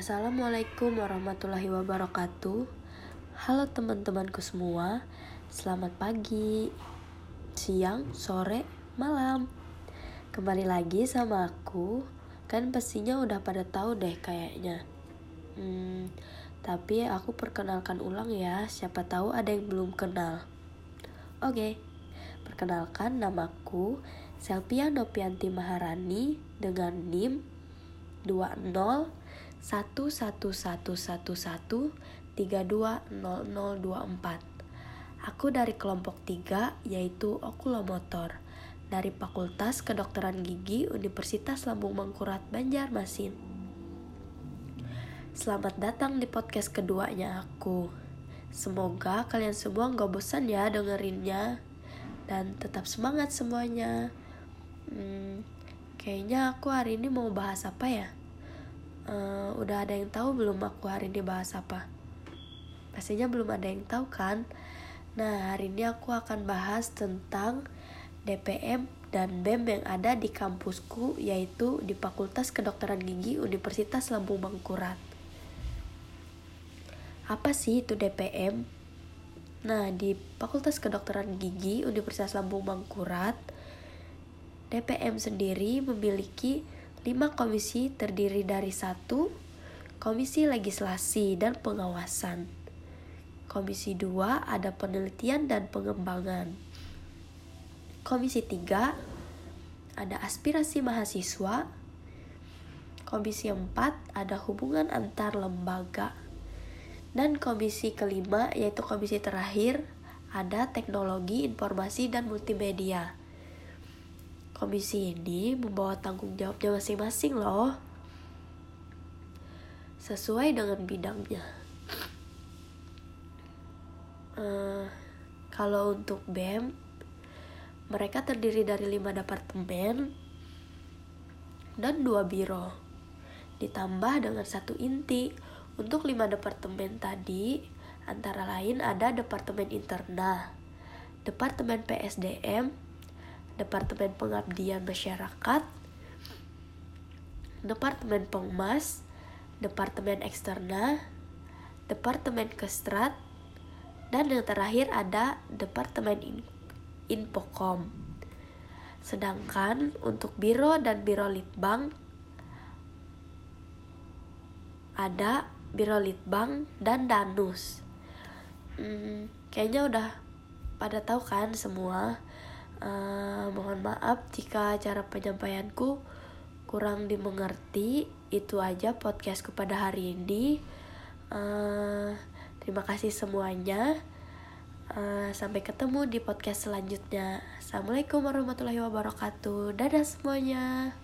Assalamualaikum warahmatullahi wabarakatuh. Halo teman-temanku semua, selamat pagi, siang, sore, malam. Kembali lagi sama aku, kan pastinya udah pada tahu deh kayaknya. Hmm, tapi aku perkenalkan ulang ya, siapa tahu ada yang belum kenal. Oke, perkenalkan namaku Selvia Nopianti Maharani dengan NIM 20 satu satu satu satu satu tiga dua nol nol dua empat. Aku dari kelompok tiga yaitu okulomotor dari Fakultas Kedokteran Gigi Universitas Lambung Mangkurat Banjarmasin. Selamat datang di podcast keduanya aku. Semoga kalian semua gak bosan ya dengerinnya dan tetap semangat semuanya. Hmm, kayaknya aku hari ini mau bahas apa ya? Uh, udah ada yang tahu belum aku hari ini bahas apa? Pastinya belum ada yang tahu kan? Nah, hari ini aku akan bahas tentang DPM dan BEM yang ada di kampusku yaitu di Fakultas Kedokteran Gigi Universitas Lambung Mangkurat. Apa sih itu DPM? Nah, di Fakultas Kedokteran Gigi Universitas Lambung Mangkurat, DPM sendiri memiliki Lima komisi terdiri dari satu Komisi Legislasi dan Pengawasan. Komisi dua ada penelitian dan pengembangan. Komisi tiga ada aspirasi mahasiswa. Komisi empat ada hubungan antar lembaga. Dan komisi kelima yaitu komisi terakhir ada teknologi informasi dan multimedia. Komisi ini membawa tanggung jawabnya masing-masing loh. Sesuai dengan bidangnya. Uh, kalau untuk BEM, mereka terdiri dari lima departemen dan dua biro. Ditambah dengan satu inti. Untuk lima departemen tadi, antara lain ada Departemen Interna, Departemen PSDM, Departemen Pengabdian Masyarakat, Departemen Pengmas, Departemen Eksterna, Departemen Kestrat, dan yang terakhir ada Departemen Infokom. Sedangkan untuk Biro dan Biro Litbang ada Biro Litbang dan Danus. Hmm, kayaknya udah pada tahu kan semua Uh, mohon maaf jika cara penyampaianku kurang dimengerti. Itu aja podcast kepada hari ini. Uh, terima kasih semuanya. Uh, sampai ketemu di podcast selanjutnya. Assalamualaikum warahmatullahi wabarakatuh. Dadah semuanya.